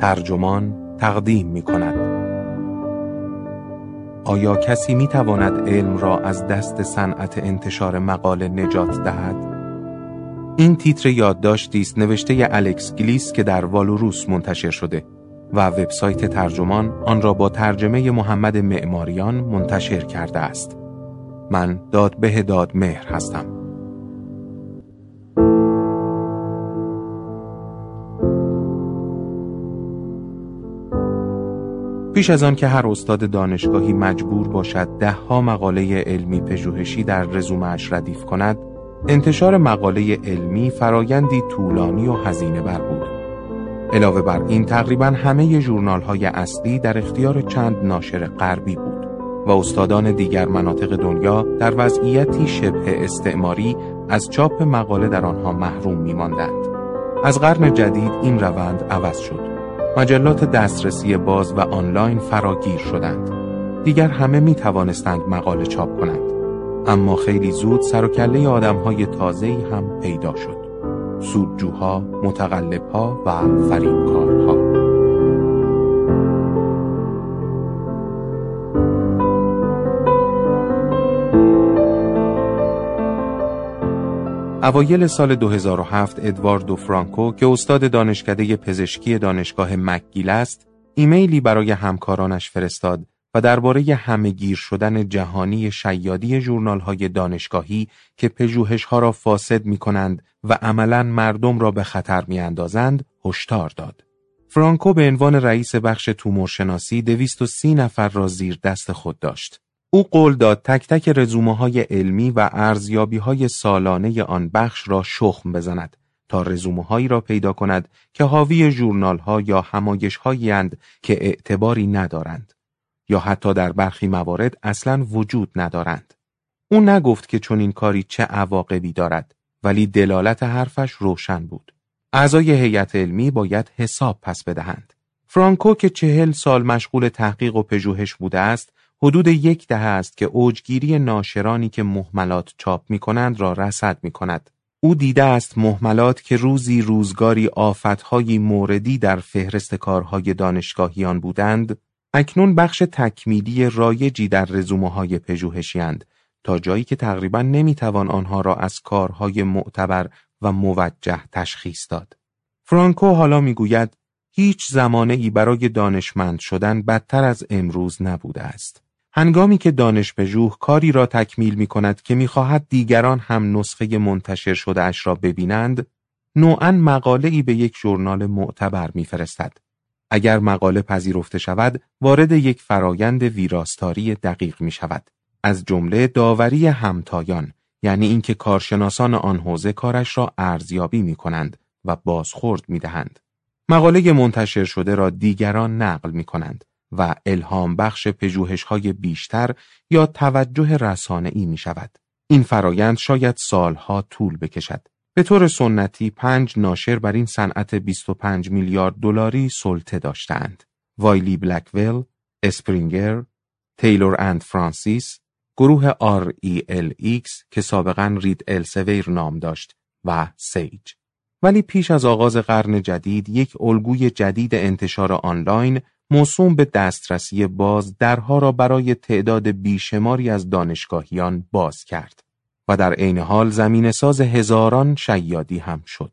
ترجمان تقدیم می کند. آیا کسی می تواند علم را از دست صنعت انتشار مقاله نجات دهد؟ این تیتر یادداشتی است نوشته الکس گلیس که در والوروس منتشر شده و وبسایت ترجمان آن را با ترجمه محمد معماریان منتشر کرده است. من دادبه داد مهر هستم. پیش از آن که هر استاد دانشگاهی مجبور باشد دهها مقاله علمی پژوهشی در رزومهاش ردیف کند، انتشار مقاله علمی فرایندی طولانی و هزینه بر بود. علاوه بر این تقریبا همه جورنال های اصلی در اختیار چند ناشر غربی بود و استادان دیگر مناطق دنیا در وضعیتی شبه استعماری از چاپ مقاله در آنها محروم می ماندند. از قرن جدید این روند عوض شد. مجلات دسترسی باز و آنلاین فراگیر شدند. دیگر همه می توانستند مقاله چاپ کنند. اما خیلی زود سر و کله آدم های تازه‌ای هم پیدا شد. سودجوها، متقلبها و فریبکارها. اوایل سال 2007 ادواردو فرانکو که استاد دانشکده پزشکی دانشگاه مکگیل است، ایمیلی برای همکارانش فرستاد و درباره همهگیر شدن جهانی شیادی های دانشگاهی که پژوهش‌ها را فاسد می کنند و عملا مردم را به خطر می اندازند، هشدار داد. فرانکو به عنوان رئیس بخش تومورشناسی 230 نفر را زیر دست خود داشت. او قول داد تک تک رزومه های علمی و ارزیابی های سالانه آن بخش را شخم بزند تا رزومه هایی را پیدا کند که حاوی جورنال ها یا همایش هایی که اعتباری ندارند یا حتی در برخی موارد اصلا وجود ندارند. او نگفت که چون این کاری چه عواقبی دارد ولی دلالت حرفش روشن بود. اعضای هیئت علمی باید حساب پس بدهند. فرانکو که چهل سال مشغول تحقیق و پژوهش بوده است حدود یک دهه است که اوجگیری ناشرانی که محملات چاپ می کنند را رصد می کند. او دیده است محملات که روزی روزگاری آفتهایی موردی در فهرست کارهای دانشگاهیان بودند، اکنون بخش تکمیلی رایجی در رزومه های پژوهشی تا جایی که تقریبا نمی‌توان آنها را از کارهای معتبر و موجه تشخیص داد. فرانکو حالا می‌گوید هیچ زمانه ای برای دانشمند شدن بدتر از امروز نبوده است. هنگامی که دانش پژوه کاری را تکمیل می کند که می‌خواهد دیگران هم نسخه منتشر شده اش را ببینند، نوعا مقاله ای به یک ژورنال معتبر میفرستد. اگر مقاله پذیرفته شود، وارد یک فرایند ویراستاری دقیق می شود. از جمله داوری همتایان، یعنی اینکه کارشناسان آن حوزه کارش را ارزیابی می کنند و بازخورد می دهند. مقاله منتشر شده را دیگران نقل می کنند. و الهام بخش پژوهش های بیشتر یا توجه رسانه ای می شود. این فرایند شاید سالها طول بکشد. به طور سنتی پنج ناشر بر این صنعت 25 میلیارد دلاری سلطه داشتند. وایلی بلکول، اسپرینگر، Taylor and Francis، گروه RELX که سابقا رید السویر نام داشت و سیج. ولی پیش از آغاز قرن جدید یک الگوی جدید انتشار آنلاین موسوم به دسترسی باز درها را برای تعداد بیشماری از دانشگاهیان باز کرد و در عین حال زمینه ساز هزاران شیادی هم شد.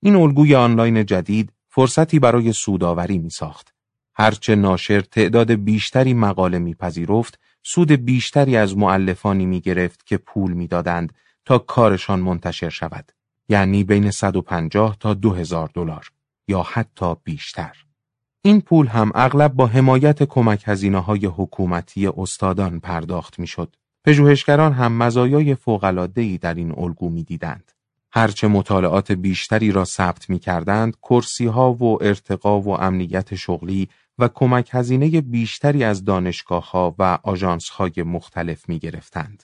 این الگوی آنلاین جدید فرصتی برای سوداوری می ساخت. هرچه ناشر تعداد بیشتری مقاله میپذیرفت، سود بیشتری از معلفانی می گرفت که پول می‌دادند تا کارشان منتشر شود. یعنی بین 150 تا 2000 دلار یا حتی بیشتر. این پول هم اغلب با حمایت کمک هزینه های حکومتی استادان پرداخت می‌شد. پژوهشگران هم مزایای فوق‌العاده‌ای در این الگو می‌دیدند. هرچه مطالعات بیشتری را ثبت می کردند، و ارتقا و امنیت شغلی و کمک هزینه بیشتری از دانشگاه ها و آژانس های مختلف می گرفتند.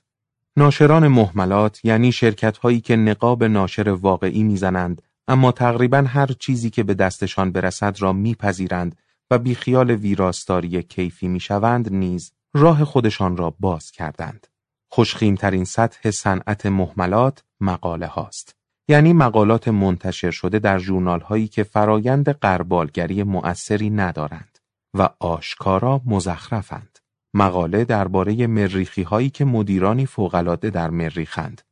ناشران محملات یعنی شرکت هایی که نقاب ناشر واقعی می‌زنند اما تقریبا هر چیزی که به دستشان برسد را میپذیرند و بیخیال ویراستاری کیفی می‌شوند نیز راه خودشان را باز کردند. خوشخیمترین سطح صنعت محملات مقاله هاست. یعنی مقالات منتشر شده در جورنال هایی که فرایند قربالگری مؤثری ندارند و آشکارا مزخرفند. مقاله درباره مریخی هایی که مدیرانی فوقالعاده در مریخند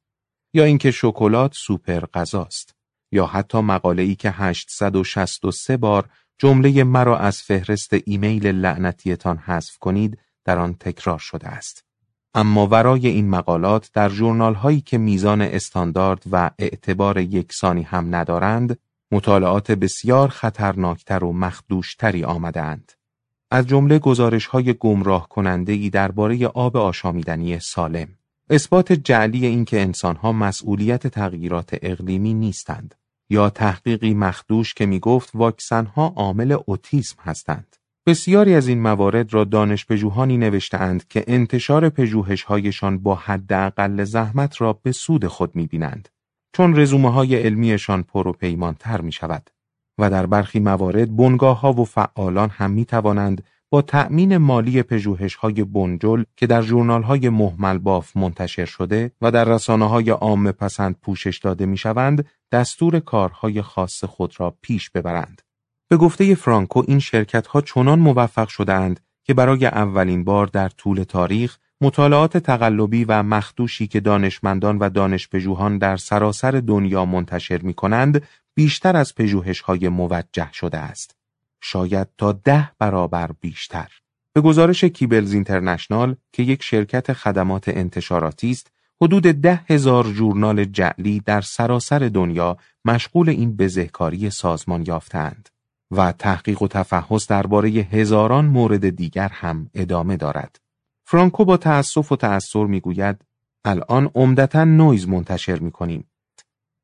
یا اینکه شکلات سوپر غذاست یا حتی مقاله ای که 863 بار جمله مرا از فهرست ایمیل لعنتیتان حذف کنید در آن تکرار شده است. اما ورای این مقالات در جورنال هایی که میزان استاندارد و اعتبار یکسانی هم ندارند، مطالعات بسیار خطرناکتر و مخدوشتری آمدند. از جمله گزارش های گمراه کننده درباره آب آشامیدنی سالم. اثبات جعلی اینکه انسانها مسئولیت تغییرات اقلیمی نیستند یا تحقیقی مخدوش که می گفت واکسنها عامل اوتیسم هستند. بسیاری از این موارد را دانشپژوهانی نوشتهاند که انتشار پژوهش‌هایشان با حداقل زحمت را به سود خود می‌بینند چون رزومه های علمیشان پروپیمانتر می شود و در برخی موارد بنگاه ها و فعالان هم می توانند با تأمین مالی پژوهش های بنجل که در جورنال های محمل باف منتشر شده و در رسانه های عام پسند پوشش داده می شوند دستور کارهای خاص خود را پیش ببرند. به گفته فرانکو این شرکت ها چنان موفق شدهاند که برای اولین بار در طول تاریخ مطالعات تقلبی و مخدوشی که دانشمندان و دانشپژوهان در سراسر دنیا منتشر می کنند بیشتر از پژوهش های موجه شده است. شاید تا ده برابر بیشتر. به گزارش کیبلز اینترنشنال که یک شرکت خدمات انتشاراتی است، حدود ده هزار جورنال جعلی در سراسر دنیا مشغول این بزهکاری سازمان یافتند. و تحقیق و تفحص درباره هزاران مورد دیگر هم ادامه دارد. فرانکو با تأسف و تأثر می‌گوید الان عمدتا نویز منتشر می کنیم.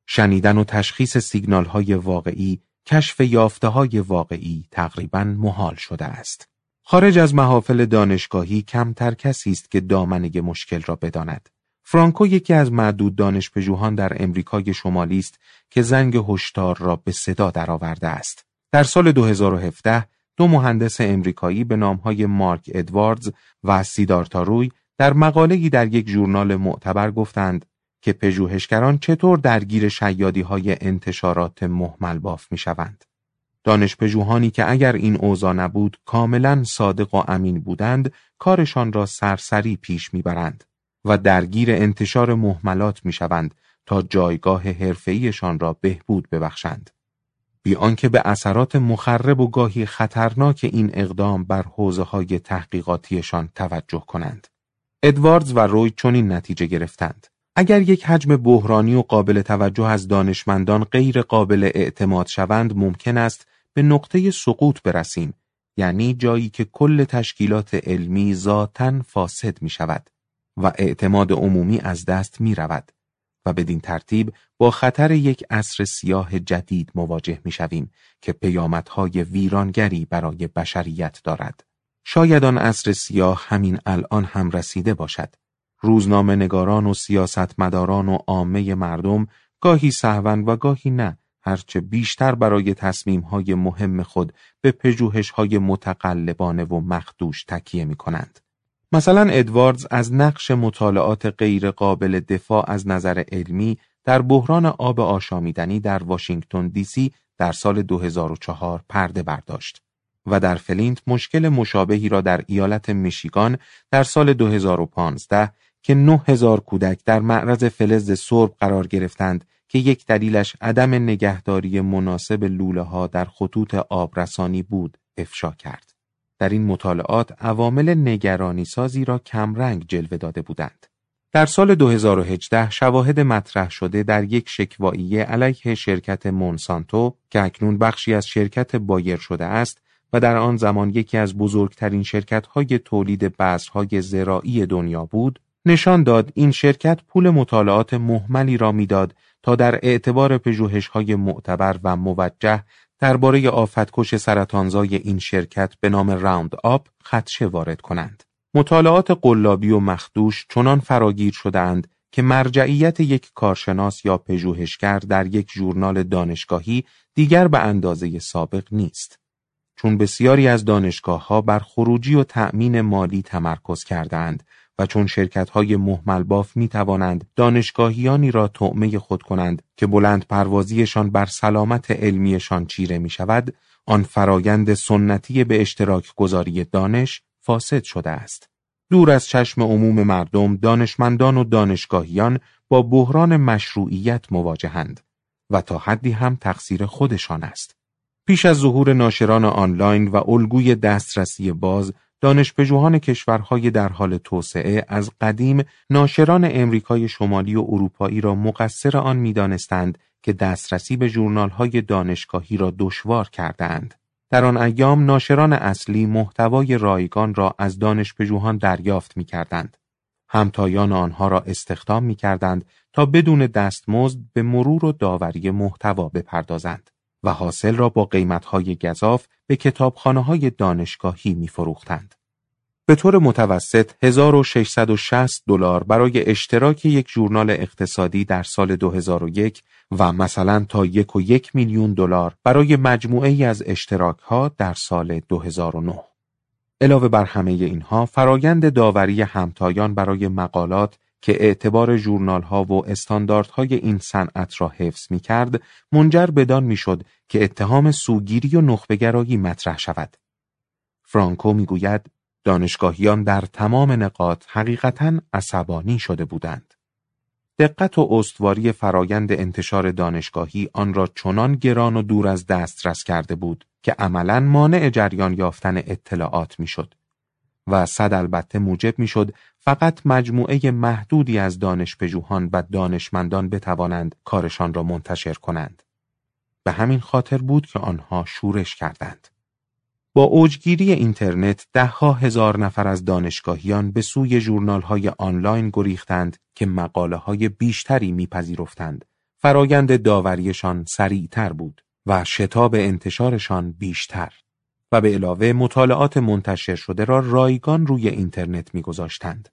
شنیدن و تشخیص سیگنال های واقعی، کشف یافته های واقعی تقریبا محال شده است. خارج از محافل دانشگاهی کمتر کسی است که دامنه مشکل را بداند. فرانکو یکی از معدود دانشپژوهان در امریکای شمالی است که زنگ هشدار را به صدا درآورده است. در سال 2017 دو مهندس امریکایی به نامهای مارک ادواردز و سیدارتا روی در مقاله‌ای در یک ژورنال معتبر گفتند که پژوهشگران چطور درگیر شیادی های انتشارات محمل باف می شوند. دانشپژوهانی که اگر این اوضاع نبود کاملا صادق و امین بودند کارشان را سرسری پیش می‌برند و درگیر انتشار محملات می شوند تا جایگاه حرفه‌ایشان را بهبود ببخشند. بی آنکه به اثرات مخرب و گاهی خطرناک این اقدام بر حوزه های تحقیقاتیشان توجه کنند. ادواردز و روی چنین نتیجه گرفتند. اگر یک حجم بحرانی و قابل توجه از دانشمندان غیر قابل اعتماد شوند ممکن است به نقطه سقوط برسیم یعنی جایی که کل تشکیلات علمی ذاتا فاسد می شود و اعتماد عمومی از دست می رود. و بدین ترتیب با خطر یک عصر سیاه جدید مواجه می شویم که پیامدهای ویرانگری برای بشریت دارد. شاید آن عصر سیاه همین الان هم رسیده باشد. روزنامه نگاران و سیاستمداران و عامه مردم گاهی سهون و گاهی نه هرچه بیشتر برای تصمیمهای مهم خود به پژوهش‌های متقلبانه و مخدوش تکیه می کنند. مثلا ادواردز از نقش مطالعات غیر قابل دفاع از نظر علمی در بحران آب آشامیدنی در واشنگتن دی سی در سال 2004 پرده برداشت و در فلینت مشکل مشابهی را در ایالت میشیگان در سال 2015 که 9000 کودک در معرض فلز سرب قرار گرفتند که یک دلیلش عدم نگهداری مناسب لوله ها در خطوط آبرسانی بود افشا کرد. در این مطالعات عوامل نگرانی سازی را کمرنگ جلوه داده بودند. در سال 2018 شواهد مطرح شده در یک شکواییه علیه شرکت مونسانتو که اکنون بخشی از شرکت بایر شده است و در آن زمان یکی از بزرگترین شرکت‌های تولید بذرهای زراعی دنیا بود، نشان داد این شرکت پول مطالعات محملی را می‌داد تا در اعتبار پژوهش‌های معتبر و موجه درباره آفتکش سرطانزای این شرکت به نام راوند آپ خدشه وارد کنند. مطالعات قلابی و مخدوش چنان فراگیر شدهاند که مرجعیت یک کارشناس یا پژوهشگر در یک ژورنال دانشگاهی دیگر به اندازه سابق نیست. چون بسیاری از دانشگاه ها بر خروجی و تأمین مالی تمرکز کردند و چون شرکت های محمل باف می توانند دانشگاهیانی را تعمه خود کنند که بلند پروازیشان بر سلامت علمیشان چیره می شود، آن فرایند سنتی به اشتراک گذاری دانش فاسد شده است. دور از چشم عموم مردم دانشمندان و دانشگاهیان با بحران مشروعیت مواجهند و تا حدی هم تقصیر خودشان است. پیش از ظهور ناشران آنلاین و الگوی دسترسی باز دانشپژوهان کشورهای در حال توسعه از قدیم ناشران امریکای شمالی و اروپایی را مقصر آن می‌دانستند که دسترسی به ژورنال‌های دانشگاهی را دشوار کردند. در آن ایام ناشران اصلی محتوای رایگان را از دانشپژوهان دریافت می‌کردند. همتایان آنها را استخدام می‌کردند تا بدون دستمزد به مرور و داوری محتوا بپردازند و حاصل را با قیمت‌های گذاف به کتابخانه دانشگاهی می‌فروختند. به طور متوسط 1660 دلار برای اشتراک یک ژورنال اقتصادی در سال 2001 و مثلا تا یک و یک میلیون دلار برای مجموعه ای از اشتراک ها در سال 2009. علاوه بر همه اینها فرایند داوری همتایان برای مقالات که اعتبار ژورنال ها و استانداردهای این صنعت را حفظ می کرد منجر بدان می شد که اتهام سوگیری و نخبگرایی مطرح شود. فرانکو می‌گوید دانشگاهیان در تمام نقاط حقیقتا عصبانی شده بودند. دقت و استواری فرایند انتشار دانشگاهی آن را چنان گران و دور از دسترس کرده بود که عملا مانع جریان یافتن اطلاعات می‌شد و صد البته موجب می‌شد فقط مجموعه محدودی از دانشپژوهان و دانشمندان بتوانند کارشان را منتشر کنند. به همین خاطر بود که آنها شورش کردند. با اوجگیری اینترنت دهها هزار نفر از دانشگاهیان به سوی های آنلاین گریختند که مقاله های بیشتری میپذیرفتند. فرایند داوریشان سریعتر بود و شتاب انتشارشان بیشتر و به علاوه مطالعات منتشر شده را رایگان روی اینترنت میگذاشتند.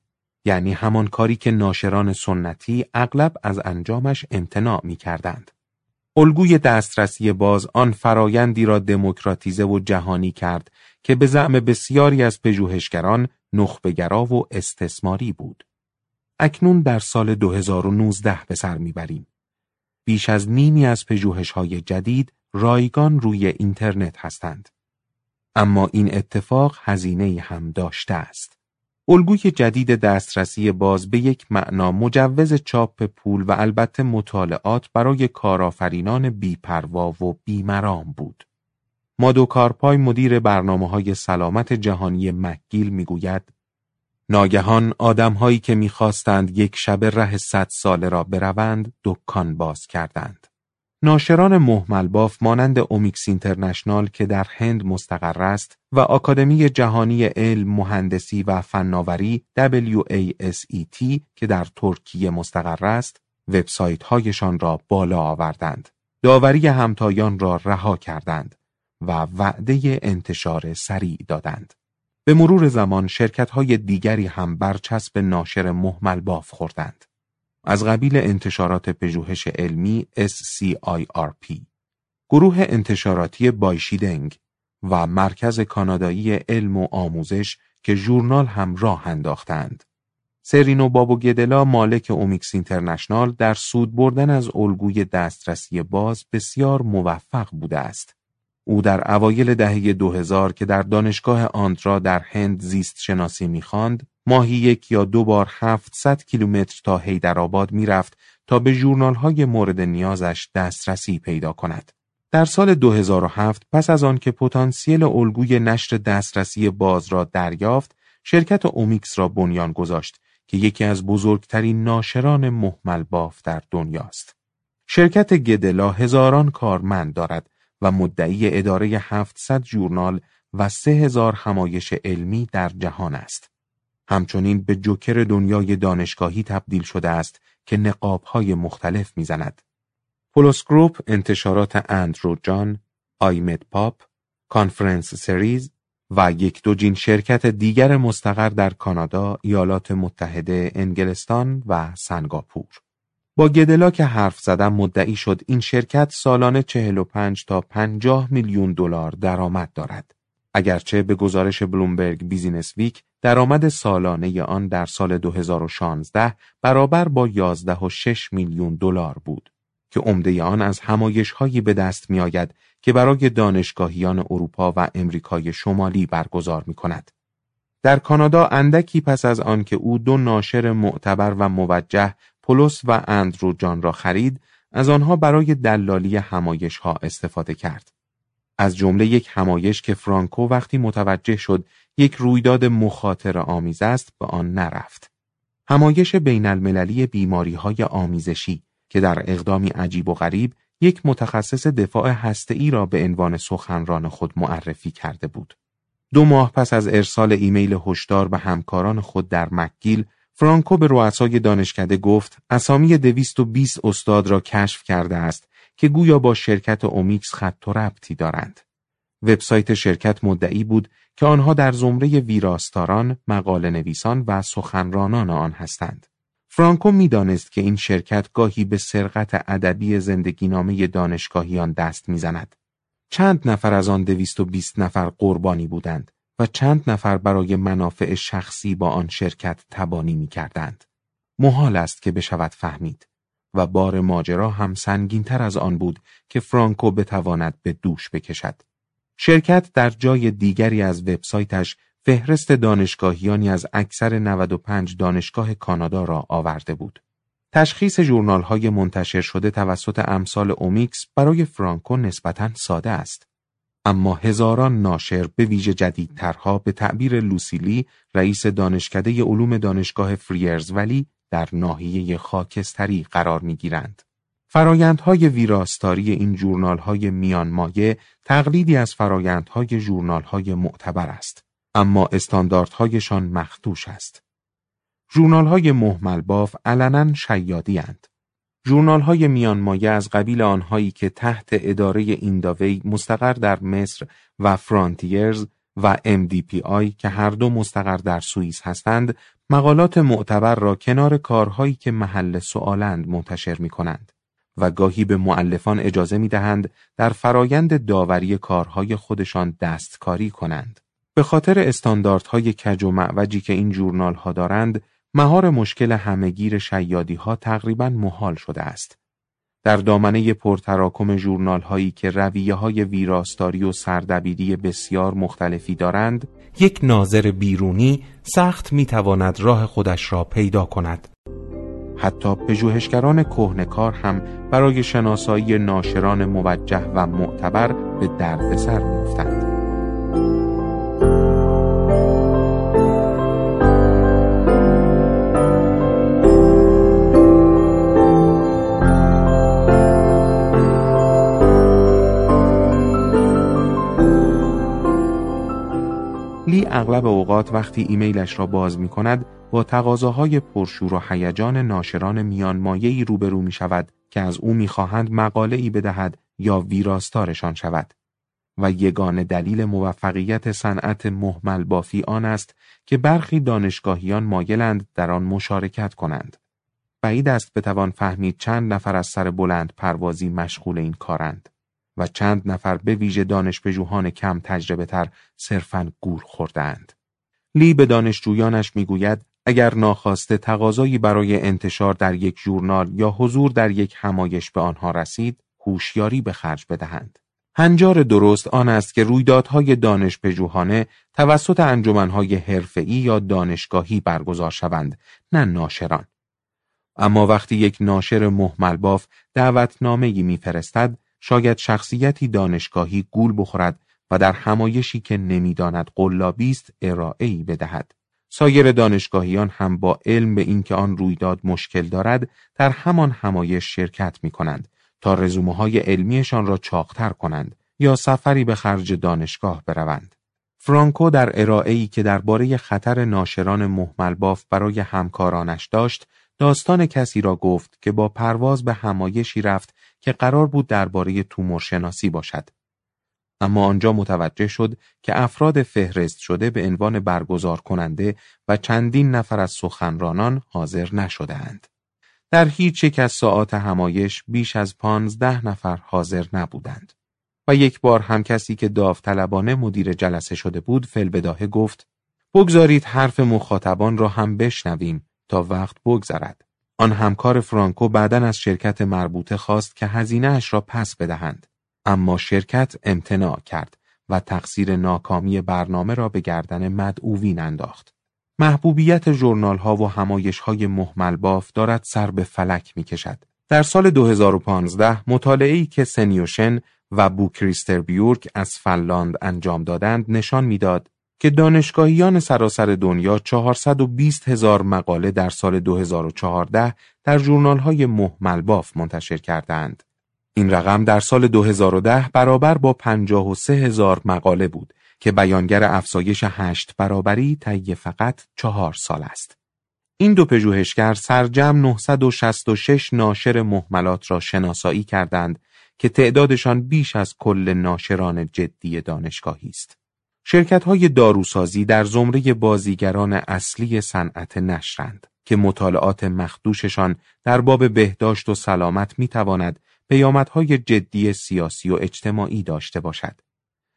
یعنی همان کاری که ناشران سنتی اغلب از انجامش امتناع می کردند. الگوی دسترسی باز آن فرایندی را دموکراتیزه و جهانی کرد که به زعم بسیاری از پژوهشگران نخبگرا و استثماری بود. اکنون در سال 2019 به سر می‌بریم. بیش از نیمی از پژوهش‌های جدید رایگان روی اینترنت هستند. اما این اتفاق هزینه هم داشته است. الگوی جدید دسترسی باز به یک معنا مجوز چاپ پول و البته مطالعات برای کارآفرینان بیپروا و بیمرام بود. مادو کارپای مدیر برنامه های سلامت جهانی مکگیل می‌گوید ناگهان آدمهایی که می‌خواستند یک شب ره صد ساله را بروند دکان باز کردند. ناشران محمل مانند اومیکس اینترنشنال که در هند مستقر است و آکادمی جهانی علم، مهندسی و فناوری WASET که در ترکیه مستقر است، وبسایت هایشان را بالا آوردند. داوری همتایان را رها کردند و وعده انتشار سریع دادند. به مرور زمان شرکت های دیگری هم برچسب ناشر محمل باف خوردند. از قبیل انتشارات پژوهش علمی SCIRP گروه انتشاراتی بایشیدنگ و مرکز کانادایی علم و آموزش که ژورنال هم راه انداختند. سرینو بابو گدلا مالک اومیکس اینترنشنال در سود بردن از الگوی دسترسی باز بسیار موفق بوده است. او در اوایل دهه 2000 که در دانشگاه آندرا در هند زیست شناسی می‌خواند ماهی یک یا دو بار 700 کیلومتر تا حیدرآباد می‌رفت تا به ژورنال‌های مورد نیازش دسترسی پیدا کند. در سال 2007 پس از آنکه پتانسیل الگوی نشر دسترسی باز را دریافت، شرکت اومیکس را بنیان گذاشت که یکی از بزرگترین ناشران محمل باف در دنیاست. شرکت گدلا هزاران کارمند دارد و مدعی اداره 700 جورنال و 3000 همایش علمی در جهان است. همچنین به جوکر دنیای دانشگاهی تبدیل شده است که نقابهای مختلف می‌زند. Pulsus Group انتشارات اندرو جان، iMedPub، Conference Series و یک دو جین شرکت دیگر مستقر در کانادا، ایالات متحده، انگلستان و سنگاپور. با گدلا که حرف زدم مدعی شد این شرکت سالانه 45 تا 50 میلیون دلار درآمد دارد. اگرچه به گزارش بلومبرگ بیزینس ویک درآمد سالانه آن در سال 2016 برابر با 11.6 میلیون دلار بود که عمده آن از همایش هایی به دست می آید که برای دانشگاهیان اروپا و امریکای شمالی برگزار می کند. در کانادا اندکی پس از آنکه او دو ناشر معتبر و موجه پولس و اندرو جان را خرید از آنها برای دلالی همایش ها استفاده کرد. از جمله یک همایش که فرانکو وقتی متوجه شد یک رویداد مخاطر آمیز است به آن نرفت. همایش بین المللی بیماری های آمیزشی که در اقدامی عجیب و غریب یک متخصص دفاع ای را به عنوان سخنران خود معرفی کرده بود. دو ماه پس از ارسال ایمیل هشدار به همکاران خود در مکگیل فرانکو به رؤسای دانشکده گفت اسامی 220 استاد را کشف کرده است که گویا با شرکت اومیکس خط و ربطی دارند. وبسایت شرکت مدعی بود که آنها در زمره ویراستاران، مقاله نویسان و سخنرانان آن هستند. فرانکو می‌دانست که این شرکت گاهی به سرقت ادبی زندگینامه دانشگاهیان دست می‌زند. چند نفر از آن دویست و بیست نفر قربانی بودند و چند نفر برای منافع شخصی با آن شرکت تبانی می کردند. محال است که بشود فهمید و بار ماجرا هم سنگینتر از آن بود که فرانکو بتواند به دوش بکشد. شرکت در جای دیگری از وبسایتش فهرست دانشگاهیانی از اکثر 95 دانشگاه کانادا را آورده بود. تشخیص جورنال های منتشر شده توسط امثال اومیکس برای فرانکو نسبتا ساده است. اما هزاران ناشر به ویژه جدیدترها به تعبیر لوسیلی رئیس دانشکده علوم دانشگاه فریرز ولی در ناحیه خاکستری قرار می گیرند. فرایندهای ویراستاری این جورنال های میان مایه تقلیدی از فرایندهای جورنال های معتبر است. اما استانداردهایشان مختوش است. جورنال های محمل باف علنا شیادی اند. جورنال های میان مایه از قبیل آنهایی که تحت اداره اینداوی مستقر در مصر و فرانتیرز و MDPI که هر دو مستقر در سوئیس هستند مقالات معتبر را کنار کارهایی که محل سؤالند منتشر می کنند و گاهی به معلفان اجازه می دهند در فرایند داوری کارهای خودشان دستکاری کنند. به خاطر استانداردهای کج و معوجی که این جورنال ها دارند مهار مشکل همهگیر شیادی ها تقریبا محال شده است. در دامنه پرتراکم جورنال هایی که رویه های ویراستاری و سردبیری بسیار مختلفی دارند، یک ناظر بیرونی سخت می‌تواند راه خودش را پیدا کند. حتی پژوهشگران کهنکار هم برای شناسایی ناشران موجه و معتبر به دردسر میافتند. اغلب اوقات وقتی ایمیلش را باز می کند با تقاضاهای پرشور و هیجان ناشران میان مایهی روبرو می شود که از او می‌خواهند مقاله ای بدهد یا ویراستارشان شود و یگان دلیل موفقیت صنعت محمل بافی آن است که برخی دانشگاهیان مایلند در آن مشارکت کنند. بعید است بتوان فهمید چند نفر از سر بلند پروازی مشغول این کارند. و چند نفر به ویژه دانشپژوهان کم تجربه تر صرفاً گور خوردند. لی به دانشجویانش می‌گوید اگر ناخواسته تقاضایی برای انتشار در یک ژورنال یا حضور در یک همایش به آنها رسید، هوشیاری به خرج بدهند. هنجار درست آن است که رویدادهای دانشپژوهانه توسط انجمنهای حرفه‌ای یا دانشگاهی برگزار شوند، نه ناشران. اما وقتی یک ناشر محمل باف دعوتنامه‌ای میفرستد شاید شخصیتی دانشگاهی گول بخورد و در همایشی که نمی‌داند قلابی است ارائهای بدهد سایر دانشگاهیان هم با علم به اینکه آن رویداد مشکل دارد در همان همایش شرکت می کنند تا رزومه های علمیشان را چاقتر کنند یا سفری به خرج دانشگاه بروند. فرانکو در ارائه‌ای که درباره خطر ناشران محمل باف برای همکارانش داشت، داستان کسی را گفت که با پرواز به همایشی رفت که قرار بود درباره تومور شناسی باشد. اما آنجا متوجه شد که افراد فهرست شده به عنوان برگزار کننده و چندین نفر از سخنرانان حاضر نشدهاند. در هیچ یک از ساعات همایش بیش از پانزده نفر حاضر نبودند. و یک بار هم کسی که داوطلبانه مدیر جلسه شده بود فلبداهه گفت بگذارید حرف مخاطبان را هم بشنویم تا وقت بگذرد. آن همکار فرانکو بعدا از شرکت مربوطه خواست که هزینه اش را پس بدهند. اما شرکت امتناع کرد و تقصیر ناکامی برنامه را به گردن مدعوین انداخت. محبوبیت جورنال ها و همایش های محمل باف دارد سر به فلک می کشد. در سال 2015 مطالعه‌ای که سنیو شن و بو کریستر بیورک از فنلاند انجام دادند نشان می‌داد که دانشگاهیان سراسر دنیا 420 هزار مقاله در سال 2014 در جورنال های محمل باف منتشر کردند. این رقم در سال 2010 برابر با 53 هزار مقاله بود که بیانگر افزایش هشت برابری طی فقط چهار سال است. این دو پژوهشگر سرجم 966 ناشر محملات را شناسایی کردند که تعدادشان بیش از کل ناشران جدی دانشگاهی است. شرکت های داروسازی در زمره بازیگران اصلی صنعت نشرند که مطالعات مخدوششان در باب بهداشت و سلامت می تواند پیامدهای جدی سیاسی و اجتماعی داشته باشد.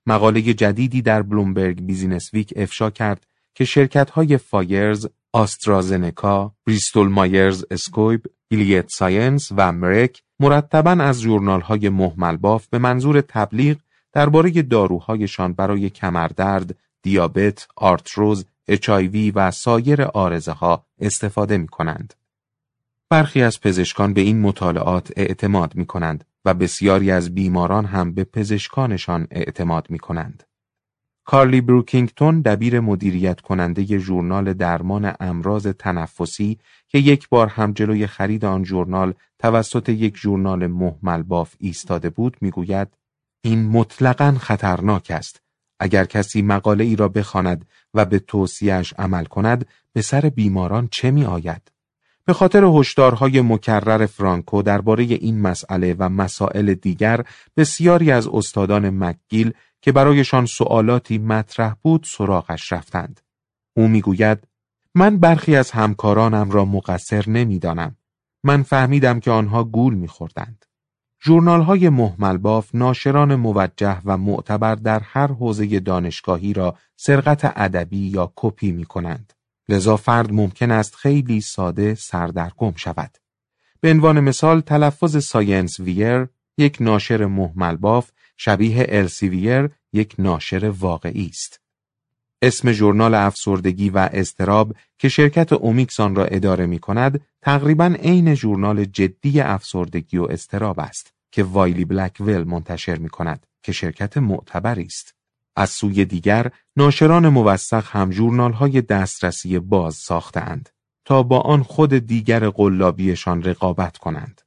مقاله جدیدی در Bloomberg Businessweek افشا کرد که شرکت های فایزر، آسترازنکا، بریستول مایرز اسکویب، گیلیاد ساینس و مرک مرتبا از جورنال های محمل باف به منظور تبلیغ درباره داروهایشان برای کمردرد، دیابت، آرتروز، اچایوی و سایر آرزه ها استفاده می کنند. برخی از پزشکان به این مطالعات اعتماد می کنند و بسیاری از بیماران هم به پزشکانشان اعتماد می کنند. کارلی بروکینگتون دبیر مدیریت کننده ژورنال درمان امراض تنفسی که یک بار هم جلوی خرید آن ژورنال توسط یک ژورنال محمل باف ایستاده بود می‌گوید این مطلقا خطرناک است اگر کسی مقاله ای را بخواند و به توصیهش عمل کند به سر بیماران چه می آید؟ به خاطر هشدارهای مکرر فرانکو درباره این مسئله و مسائل دیگر بسیاری از استادان مکگیل که برایشان سوالاتی مطرح بود سراغش رفتند. او می‌گوید من برخی از همکارانم را مقصر نمی‌دانم. من فهمیدم که آنها گول میخوردند. جورنال های محمل باف ناشران موجه و معتبر در هر حوزه دانشگاهی را سرقت ادبی یا کپی می کنند. لذا فرد ممکن است خیلی ساده سردرگم شود. به عنوان مثال تلفظ ساینس ویر یک ناشر محمل باف شبیه السیویر یک ناشر واقعی است. اسم ژورنال افسردگی و اضطراب که شرکت اومیکس آن را اداره می کند تقریبا عین ژورنال جدی افسردگی و اضطراب است که وایلی بلکول منتشر می کند که شرکت معتبری است. از سوی دیگر ناشران موثق هم ژورنال های دسترسی باز ساختند تا با آن خود دیگر قلابیشان رقابت کنند.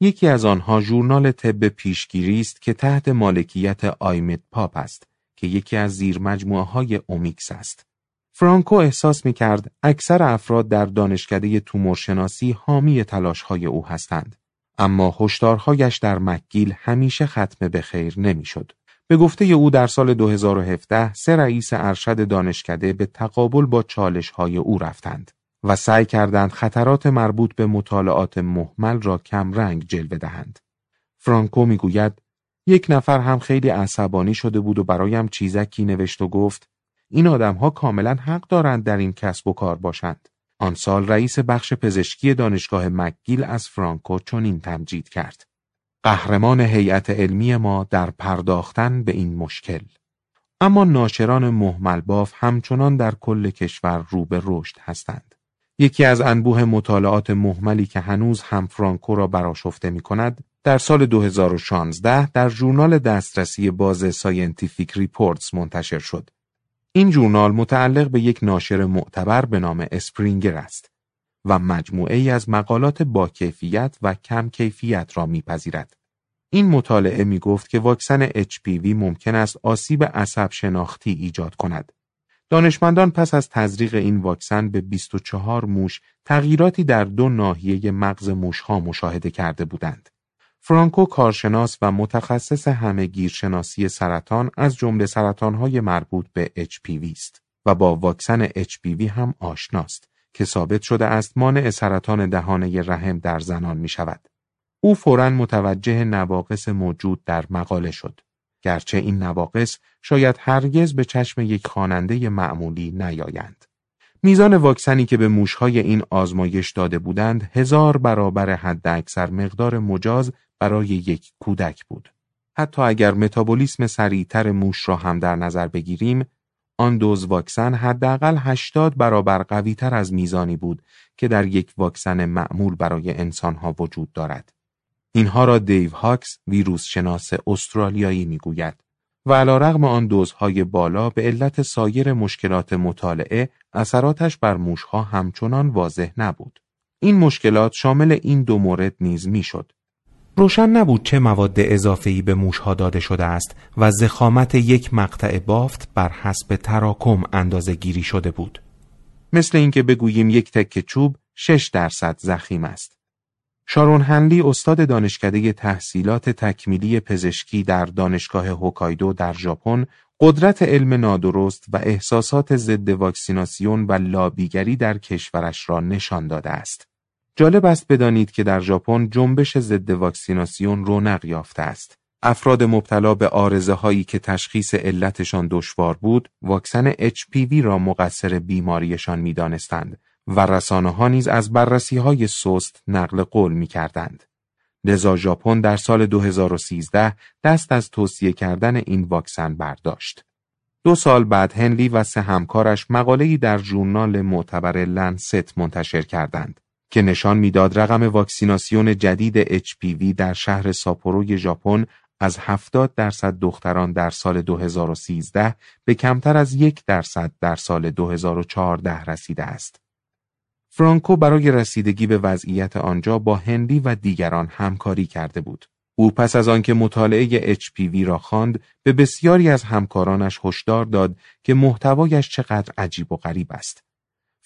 یکی از آنها ژورنال طب پیشگیری است که تحت مالکیت آیمت پاپ است که یکی از زیر مجموعه های اومیکس است. فرانکو احساس می کرد اکثر افراد در دانشکده تومورشناسی حامی تلاش های او هستند. اما هشدارهایش در مکگیل همیشه ختم به خیر نمی‌شد. به گفته او در سال 2017 سه رئیس ارشد دانشکده به تقابل با چالش های او رفتند. و سعی کردند خطرات مربوط به مطالعات محمل را کمرنگ جلوه دهند. فرانکو می‌گوید یک نفر هم خیلی عصبانی شده بود و برایم چیزکی نوشت و گفت این آدمها کاملا حق دارند در این کسب و کار باشند. آن سال رئیس بخش پزشکی دانشگاه مکگیل از فرانکو چنین تمجید کرد. قهرمان هیئت علمی ما در پرداختن به این مشکل. اما ناشران محمل باف همچنان در کل کشور رو به رشد هستند. یکی از انبوه مطالعات محملی که هنوز هم فرانکو را برآشفته می کند در سال 2016 در ژورنال دسترسی باز Scientific Reports منتشر شد. این ژورنال متعلق به یک ناشر معتبر به نام اسپرینگر است و مجموعه ای از مقالات با کیفیت و کم کیفیت را میپذیرد. این مطالعه می گفت که واکسن HPV ممکن است آسیب عصب شناختی ایجاد کند دانشمندان پس از تزریق این واکسن به 24 موش تغییراتی در دو ناحیه مغز موشها مشاهده کرده بودند. فرانکو کارشناس و متخصص همه گیرشناسی سرطان از جمله سرطانهای مربوط به HPV است و با واکسن HPV هم آشناست که ثابت شده است مانع سرطان دهانه رحم در زنان می شود. او فورا متوجه نواقص موجود در مقاله شد. گرچه این نواقص شاید هرگز به چشم یک خواننده معمولی نیایند. میزان واکسنی که به موشهای این آزمایش داده بودند هزار برابر حد اکثر مقدار مجاز برای یک کودک بود. حتی اگر متابولیسم سریعتر موش را هم در نظر بگیریم، آن دوز واکسن حداقل 80 برابر قویتر از میزانی بود که در یک واکسن معمول برای انسانها وجود دارد. اینها را دیو هاکس ویروس شناس استرالیایی می‌گوید و علا رغم آن دوزهای بالا به علت سایر مشکلات مطالعه اثراتش بر موشها همچنان واضح نبود. این مشکلات شامل این دو مورد نیز می‌شد. روشن نبود چه مواد اضافه‌ای به موشها داده شده است و زخامت یک مقطع بافت بر حسب تراکم اندازه گیری شده بود. مثل اینکه بگوییم یک تکه چوب 6 درصد زخیم است. شارون هنلی استاد دانشکده تحصیلات تکمیلی پزشکی در دانشگاه هوکایدو در ژاپن قدرت علم نادرست و احساسات ضد واکسیناسیون و لابیگری در کشورش را نشان داده است. جالب است بدانید که در ژاپن جنبش ضد واکسیناسیون رونق یافته است. افراد مبتلا به آرزه هایی که تشخیص علتشان دشوار بود، واکسن HPV را مقصر بیماریشان می دانستند و رسانه ها نیز از بررسی های سست نقل قول می کردند. لذا ژاپن در سال 2013 دست از توصیه کردن این واکسن برداشت. دو سال بعد هنلی و سه همکارش مقاله‌ای در ژورنال معتبر لنست منتشر کردند که نشان می‌داد رقم واکسیناسیون جدید HPV در شهر ساپوروی ژاپن از 70 درصد دختران در سال 2013 به کمتر از یک درصد در سال 2014 رسیده است. فرانکو برای رسیدگی به وضعیت آنجا با هندی و دیگران همکاری کرده بود. او پس از آنکه مطالعه HPV را خواند به بسیاری از همکارانش هشدار داد که محتوایش چقدر عجیب و غریب است.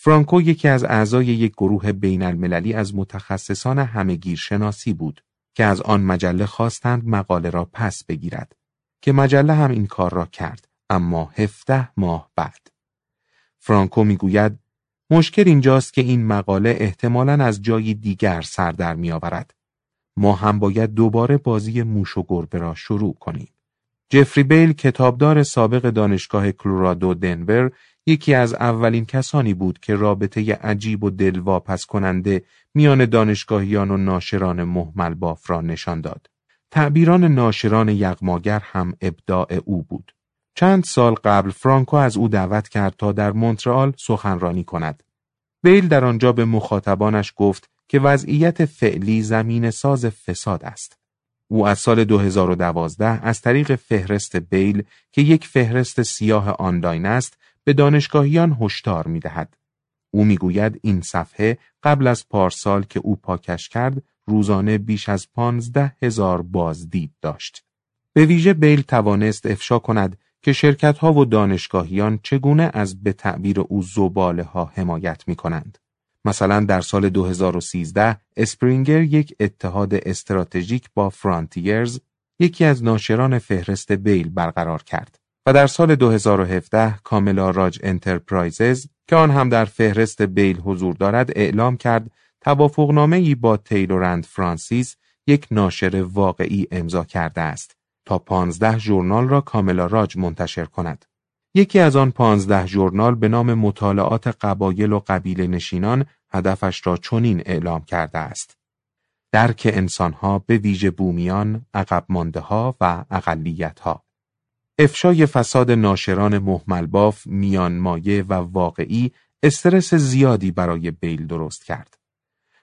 فرانکو یکی از اعضای یک گروه بین المللی از متخصصان همگیر شناسی بود که از آن مجله خواستند مقاله را پس بگیرد که مجله هم این کار را کرد اما هفته ماه بعد. فرانکو می‌گوید مشکل اینجاست که این مقاله احتمالاً از جایی دیگر سر در می آورد. ما هم باید دوباره بازی موش و گربه را شروع کنیم. جفری بیل کتابدار سابق دانشگاه کلورادو دنور یکی از اولین کسانی بود که رابطه عجیب و دلواپس کننده میان دانشگاهیان و ناشران محمل باف را نشان داد. تعبیران ناشران یغماگر هم ابداع او بود. چند سال قبل فرانکو از او دعوت کرد تا در مونترال سخنرانی کند. بیل در آنجا به مخاطبانش گفت که وضعیت فعلی زمین ساز فساد است. او از سال 2012 از طریق فهرست بیل که یک فهرست سیاه آنلاین است به دانشگاهیان هشدار می دهد. او می‌گوید این صفحه قبل از پارسال که او پاکش کرد روزانه بیش از پانزده هزار بازدید داشت. به ویژه بیل توانست افشا کند که شرکت ها و دانشگاهیان چگونه از به تعبیر او زباله ها حمایت می کنند. مثلا در سال 2013 اسپرینگر یک اتحاد استراتژیک با فرانتیرز یکی از ناشران فهرست بیل برقرار کرد و در سال 2017 Kamla-Raj Enterprises که آن هم در فهرست بیل حضور دارد اعلام کرد توافقنامه ای با Taylor and Francis یک ناشر واقعی امضا کرده است تا پانزده ژورنال را کاملا راج منتشر کند. یکی از آن پانزده ژورنال به نام مطالعات قبایل و قبیل نشینان هدفش را چنین اعلام کرده است. درک انسانها به ویژه بومیان، عقب و اقلیت ها. افشای فساد ناشران محملباف، میان مایه و واقعی استرس زیادی برای بیل درست کرد.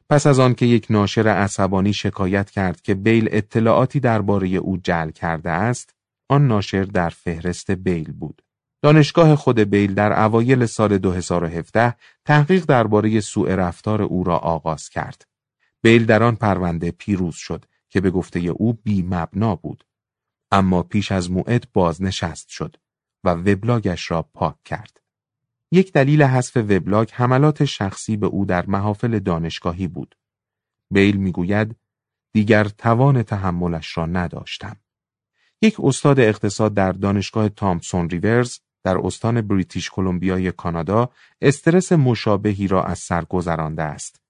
پس از آن که یک ناشر عصبانی شکایت کرد که بیل اطلاعاتی درباره او جل کرده است، آن ناشر در فهرست بیل بود. دانشگاه خود بیل در اوایل سال 2017 تحقیق درباره سوء رفتار او را آغاز کرد. بیل در آن پرونده پیروز شد که به گفته او بی مبنا بود. اما پیش از موعد بازنشست شد و وبلاگش را پاک کرد. یک دلیل حذف وبلاگ حملات شخصی به او در محافل دانشگاهی بود. بیل می‌گوید دیگر توان تحملش را نداشتم. یک استاد اقتصاد در دانشگاه تامسون ریورز در استان بریتیش کلمبیای کانادا استرس مشابهی را از سر گذرانده است.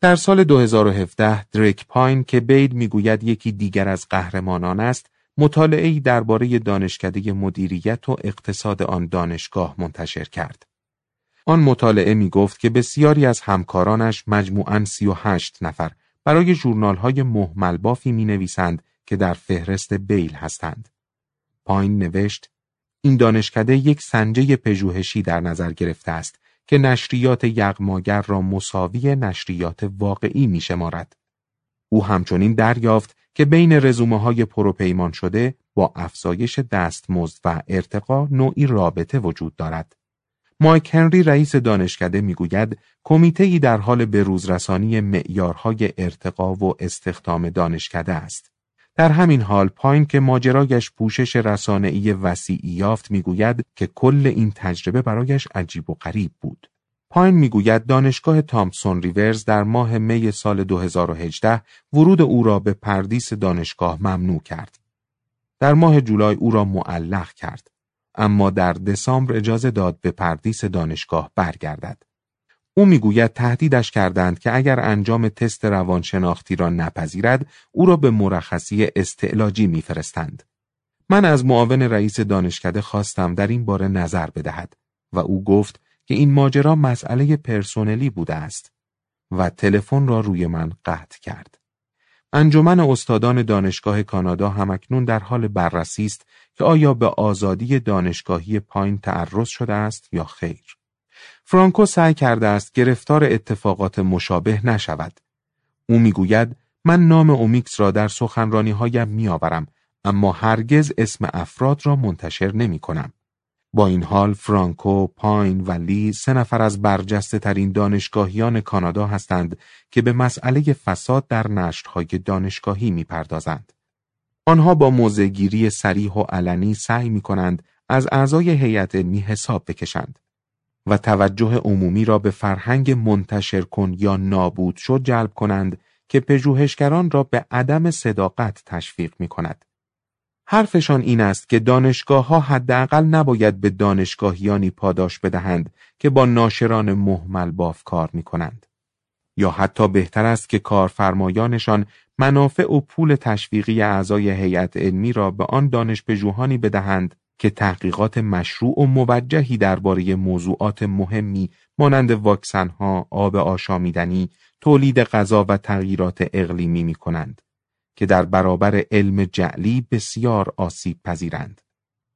در سال 2017 دریک پاین که بیل می‌گوید یکی دیگر از قهرمانان است مطالعه‌ای درباره دانشکده مدیریت و اقتصاد آن دانشگاه منتشر کرد. آن مطالعه می گفت که بسیاری از همکارانش مجموعاً 38 نفر برای جورنال های محمل بافی می نویسند که در فهرست بیل هستند. پاین نوشت این دانشکده یک سنجه پژوهشی در نظر گرفته است که نشریات یغماگر را مساوی نشریات واقعی می شمارد. او همچنین دریافت که بین رزومه های پروپیمان شده با افزایش دستمزد و ارتقا نوعی رابطه وجود دارد. مایک هنری رئیس دانشکده می‌گوید کمیته در حال بروزرسانی معیارهای ارتقا و استخدام دانشکده است. در همین حال پاین که ماجرایش پوشش رسانه‌ای وسیعی یافت می‌گوید که کل این تجربه برایش عجیب و غریب بود. پاین می‌گوید دانشگاه تامپسون ریورز در ماه می سال 2018 ورود او را به پردیس دانشگاه ممنوع کرد. در ماه جولای او را معلق کرد. اما در دسامبر اجازه داد به پردیس دانشگاه برگردد. او می‌گوید تهدیدش کردند که اگر انجام تست روانشناختی را نپذیرد او را به مرخصی استعلاجی میفرستند. من از معاون رئیس دانشکده خواستم در این باره نظر بدهد و او گفت که این ماجرا مسئله پرسونلی بوده است و تلفن را روی من قطع کرد. انجمن استادان دانشگاه کانادا همکنون در حال بررسی است که آیا به آزادی دانشگاهی پایین تعرض شده است یا خیر. فرانکو سعی کرده است گرفتار اتفاقات مشابه نشود. او می‌گوید من نام اومیکس را در سخنرانی هایم میآورم اما هرگز اسم افراد را منتشر نمی کنم. با این حال فرانکو، پاین و لی سه نفر از برجسته ترین دانشگاهیان کانادا هستند که به مسئله فساد در نشرهای دانشگاهی می‌پردازند. آنها با موزگیری سریح و علنی سعی می کنند از اعضای هیئت علمی حساب بکشند و توجه عمومی را به فرهنگ منتشر کن یا نابود شد جلب کنند که پژوهشگران را به عدم صداقت تشویق می کند. حرفشان این است که دانشگاه ها حداقل نباید به دانشگاهیانی پاداش بدهند که با ناشران محمل باف کار می کنند. یا حتی بهتر است که کارفرمایانشان منافع و پول تشویقی اعضای هیئت علمی را به آن دانشپژوهانی بدهند که تحقیقات مشروع و موجهی درباره موضوعات مهمی مانند واکسنها، آب آشامیدنی، تولید غذا و تغییرات اقلیمی می کنند که در برابر علم جعلی بسیار آسیب پذیرند.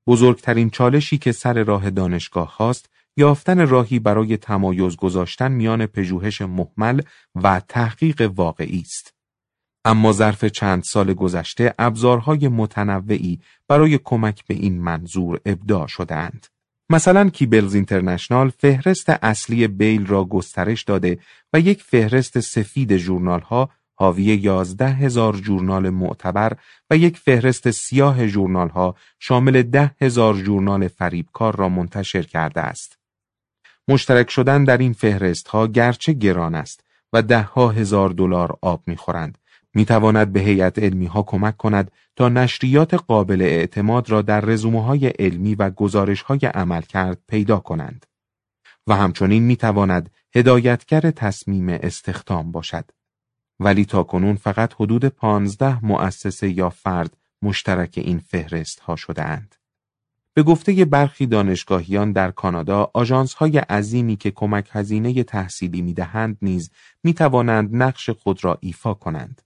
بزرگترین چالشی که سر راه دانشگاه خواست یافتن راهی برای تمایز گذاشتن میان پژوهش محمل و تحقیق واقعی است. اما ظرف چند سال گذشته ابزارهای متنوعی برای کمک به این منظور ابداع شدهاند. مثلا کیبلز اینترنشنال فهرست اصلی بیل را گسترش داده و یک فهرست سفید جورنال ها حاوی یازده هزار جورنال معتبر و یک فهرست سیاه جورنال ها شامل ده هزار جورنال فریبکار را منتشر کرده است. مشترک شدن در این فهرست ها گرچه گران است و ده ها هزار دلار آب می‌خورند می تواند به هیئت علمی ها کمک کند تا نشریات قابل اعتماد را در رزومه های علمی و گزارش های عمل کرد پیدا کنند و همچنین می تواند هدایتگر تصمیم استخدام باشد ولی تا کنون فقط حدود پانزده مؤسسه یا فرد مشترک این فهرست ها شده اند. به گفته برخی دانشگاهیان در کانادا آژانس های عظیمی که کمک هزینه تحصیلی می دهند نیز می توانند نقش خود را ایفا کنند.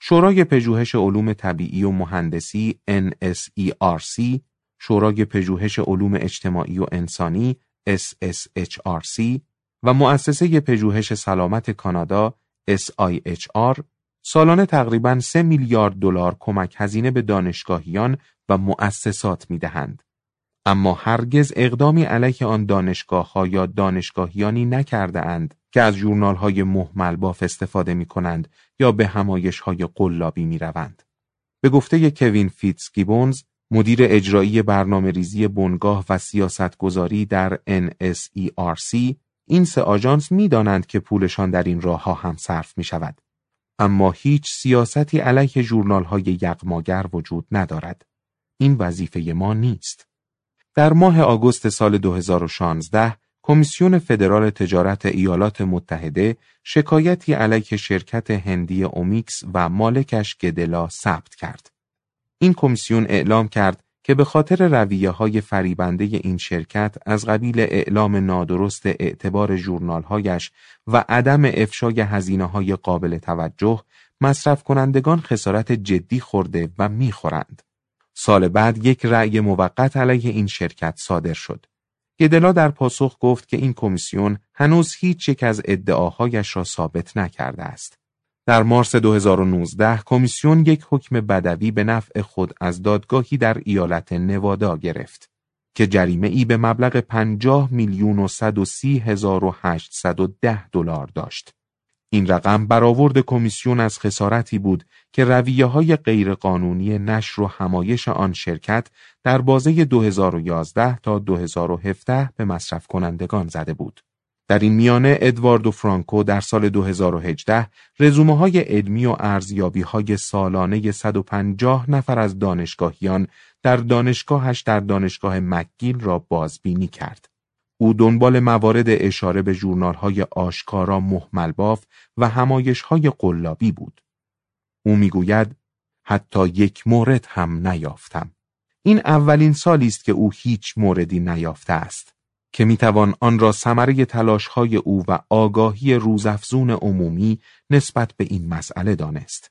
شورای پژوهش علوم طبیعی و مهندسی NSERC، شورای پژوهش علوم اجتماعی و انسانی SSHRC و مؤسسه پژوهش سلامت کانادا SIHR سالانه تقریبا 3 میلیارد دلار کمک هزینه به دانشگاهیان و مؤسسات می دهند. اما هرگز اقدامی علیه آن دانشگاه ها یا دانشگاهیانی نکرده اند که از جورنال های محمل باف استفاده می کنند یا به همایش های قلابی می روند. به گفته کوین فیتس گیبونز، مدیر اجرایی برنامه ریزی بنگاه و سیاستگذاری در NSERC، این سه آژانس می دانند که پولشان در این راه ها هم صرف می شود. اما هیچ سیاستی علیه جورنال های یغماگر وجود ندارد. این وظیفه ما نیست. در ماه آگوست سال 2016 کمیسیون فدرال تجارت ایالات متحده شکایتی علیه شرکت هندی اومیکس و مالکش گدلا ثبت کرد. این کمیسیون اعلام کرد که به خاطر رویه های فریبنده این شرکت از قبیل اعلام نادرست اعتبار جورنالهایش و عدم افشای هزینه های قابل توجه مصرف کنندگان خسارت جدی خورده و می‌خورند. سال بعد یک رأی موقت علیه این شرکت صادر شد. گدلا در پاسخ گفت که این کمیسیون هنوز هیچ یک از ادعاهایش را ثابت نکرده است. در مارس 2019 کمیسیون یک حکم بدوی به نفع خود از دادگاهی در ایالت نوادا گرفت که جریمه ای به مبلغ 50 میلیون و 130 هزار و 810 دلار داشت. این رقم برآورد کمیسیون از خسارتی بود که رویه های غیرقانونی نشر و همایش آن شرکت در بازه 2011 تا 2017 به مصرف کنندگان زده بود. در این میانه ادواردو فرانکو در سال 2018 رزومه های علمی و ارزیابی های سالانه 150 نفر از دانشگاهیان در دانشگاهش در دانشگاه مکگیل را بازبینی کرد. او دنبال موارد اشاره به جورنال های آشکارا محمل باف و همایش های قلابی بود. او می‌گوید حتی یک مورد هم نیافتم. این اولین سالی است که او هیچ موردی نیافته است. که می‌توان آن را ثمره های او و آگاهی روزافزون عمومی نسبت به این مسئله دانست.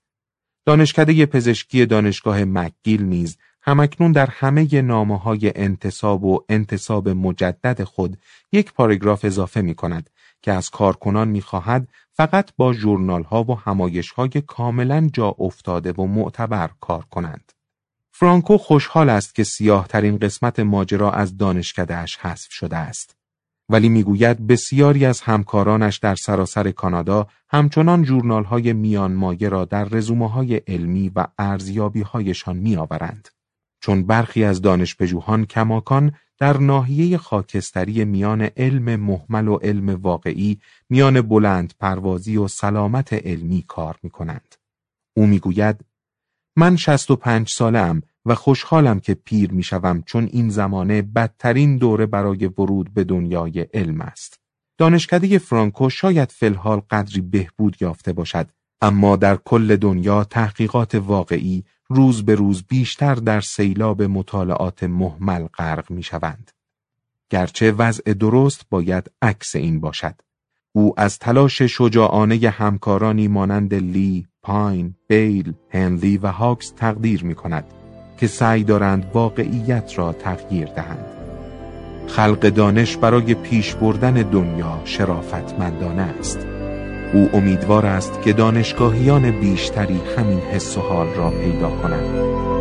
دانشکده پزشکی دانشگاه مکگیل نیز همکنون در همه نامه های انتصاب و انتصاب مجدد خود یک پاراگراف اضافه می کند که از کارکنان می خواهد فقط با جورنال ها و همایش های کاملا جا افتاده و معتبر کار کنند. فرانکو خوشحال است که سیاه ترین قسمت ماجرا از دانشکدهش حذف شده است. ولی می‌گوید بسیاری از همکارانش در سراسر کانادا همچنان جورنال های میان مایه را در رزومه های علمی و ارزیابی هایشان می آورند. چون برخی از دانشپژوهان کماکان در ناحیه خاکستری میان علم محمل و علم واقعی میان بلند پروازی و سلامت علمی کار می کنند. او می‌گوید من شست و پنج ساله ام و خوشحالم که پیر می‌شوم چون این زمانه بدترین دوره برای ورود به دنیای علم است. دانشکده فرانکو شاید فلحال قدری بهبود یافته باشد اما در کل دنیا تحقیقات واقعی روز به روز بیشتر در سیلاب مطالعات محمل غرق می شوند. گرچه وضع درست باید عکس این باشد. او از تلاش شجاعانه همکارانی مانند لی، پاین، بیل، هنلی و هاکس تقدیر می کند که سعی دارند واقعیت را تغییر دهند. خلق دانش برای پیش بردن دنیا شرافتمندانه است. او امیدوار است که دانشگاهیان بیشتری همین حس و حال را پیدا کنند.